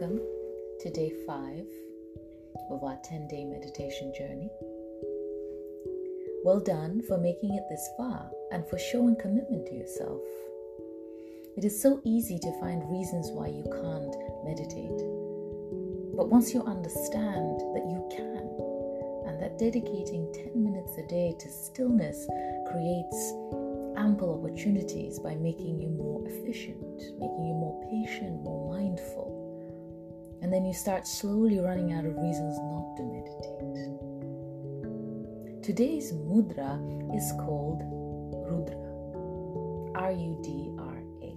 Welcome to day five of our 10 day meditation journey. Well done for making it this far and for showing commitment to yourself. It is so easy to find reasons why you can't meditate. But once you understand that you can, and that dedicating 10 minutes a day to stillness creates ample opportunities by making you more efficient, making you more patient, more mindful. And then you start slowly running out of reasons not to meditate. Today's mudra is called Rudra. R U D R A.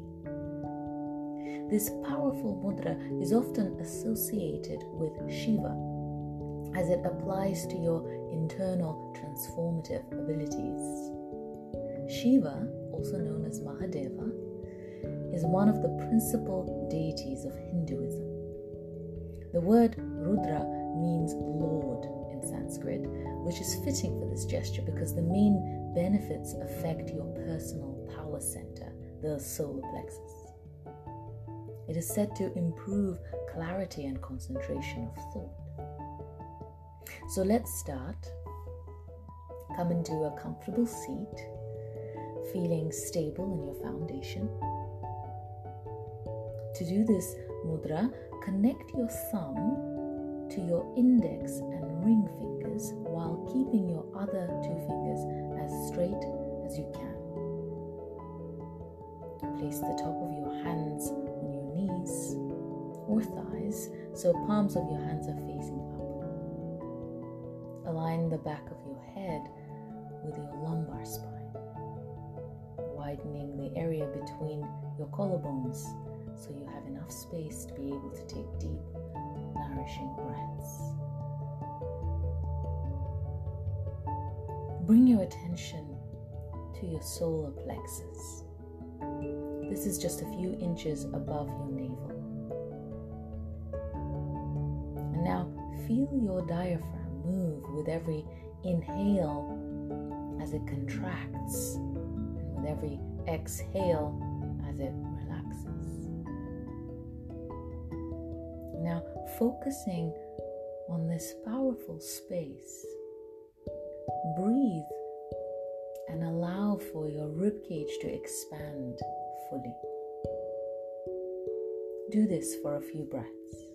This powerful mudra is often associated with Shiva as it applies to your internal transformative abilities. Shiva, also known as Mahadeva, is one of the principal deities of Hinduism. The word Rudra means Lord in Sanskrit, which is fitting for this gesture because the main benefits affect your personal power center, the solar plexus. It is said to improve clarity and concentration of thought. So let's start. Come into a comfortable seat feeling stable in your foundation. To do this mudra, connect your thumb to your index and ring fingers while keeping your other two fingers as straight as you can. Place the top of your hands on your knees or thighs so palms of your hands are facing up. Align the back of your head with your lumbar spine widening the area between your collarbones so you enough space to be able to take deep, nourishing breaths. Bring your attention to your solar plexus. This is just a few inches above your navel. And now feel your diaphragm move with every inhale as it contracts with every exhale as it Now, focusing on this powerful space, breathe and allow for your ribcage to expand fully. Do this for a few breaths.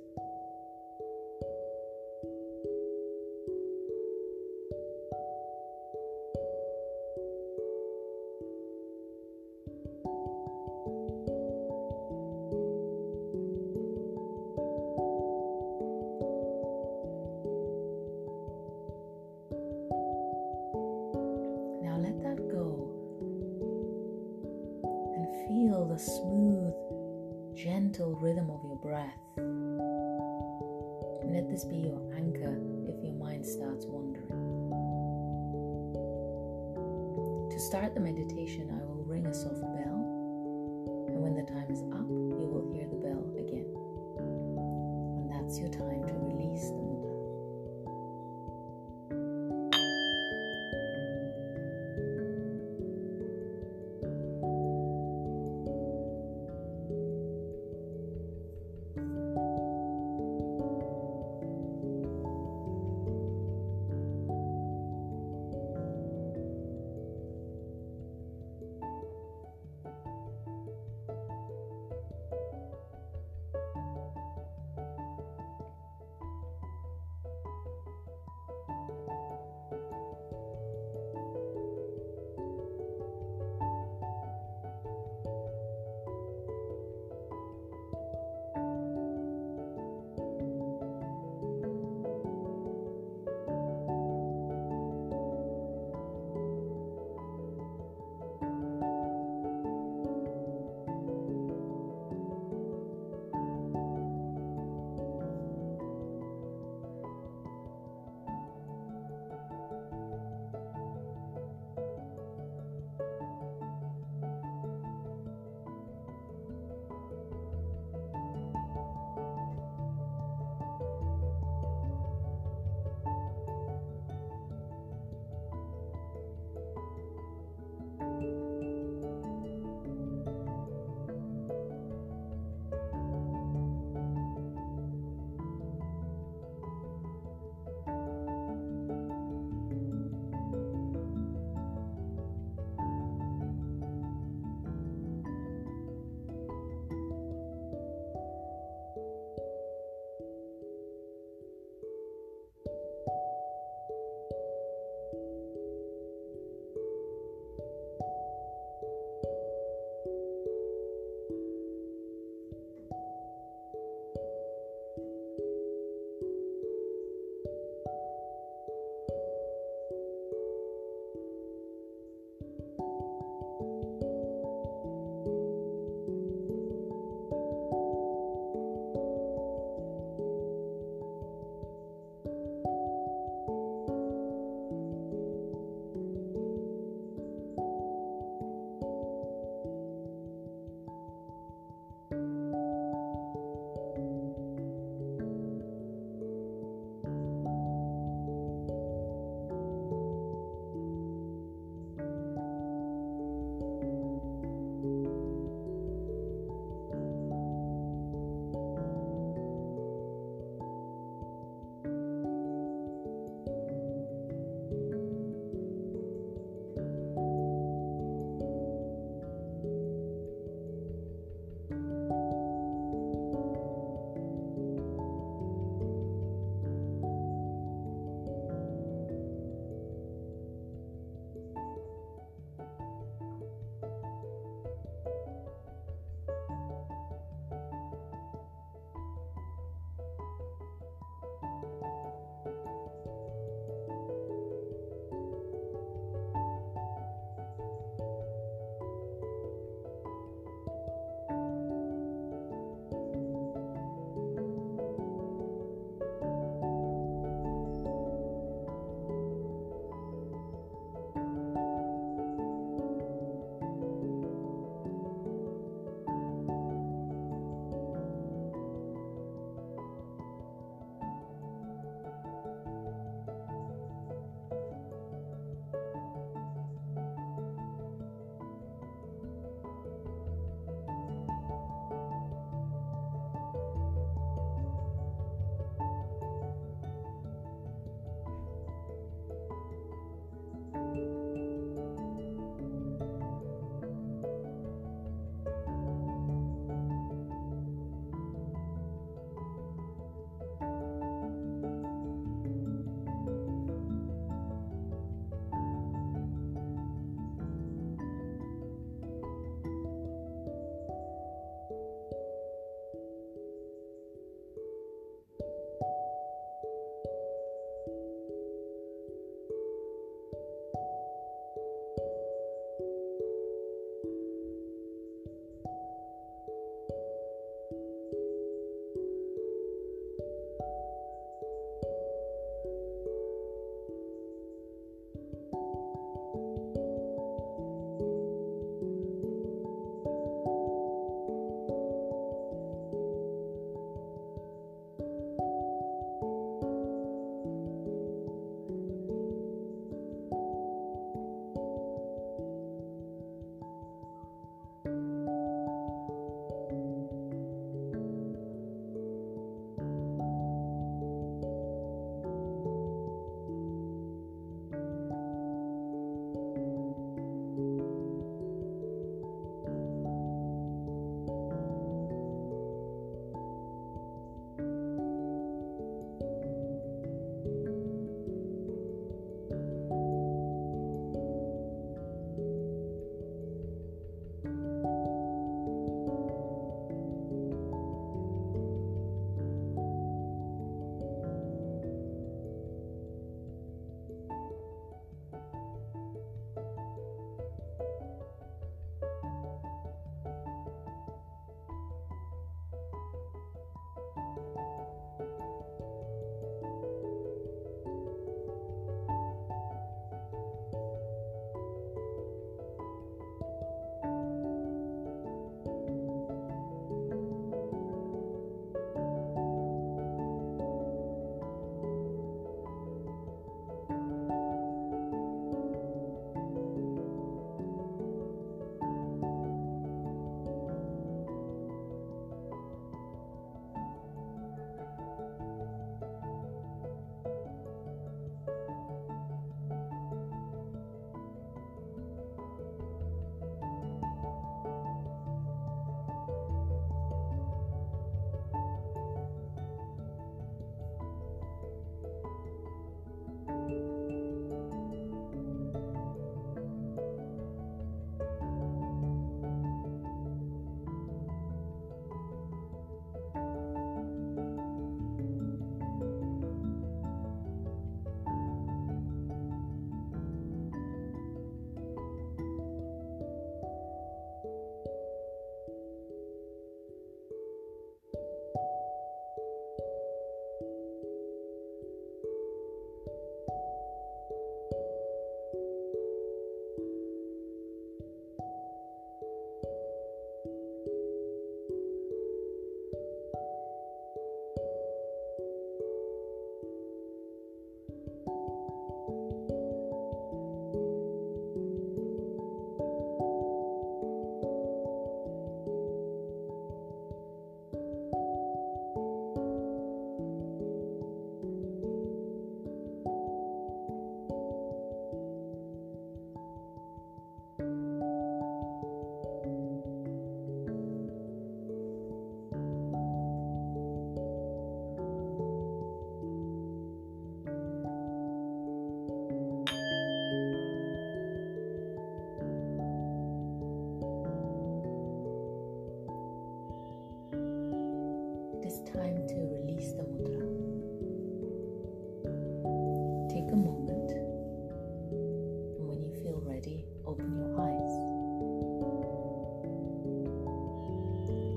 The smooth, gentle rhythm of your breath. Let this be your anchor if your mind starts wandering. To start the meditation, I will ring a soft bell, and when the time is up,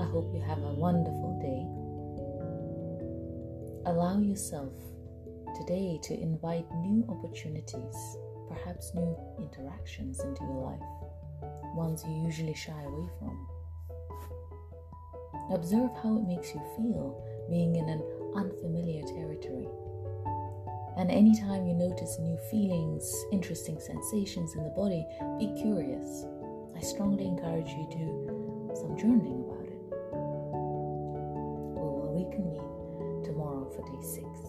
hope you have a wonderful day. Allow yourself today to invite new opportunities, perhaps new interactions into your life, ones you usually shy away from. Observe how it makes you feel being in an unfamiliar territory. And anytime you notice new feelings, interesting sensations in the body, be curious. I strongly encourage you to do some journaling reconvene tomorrow for day six.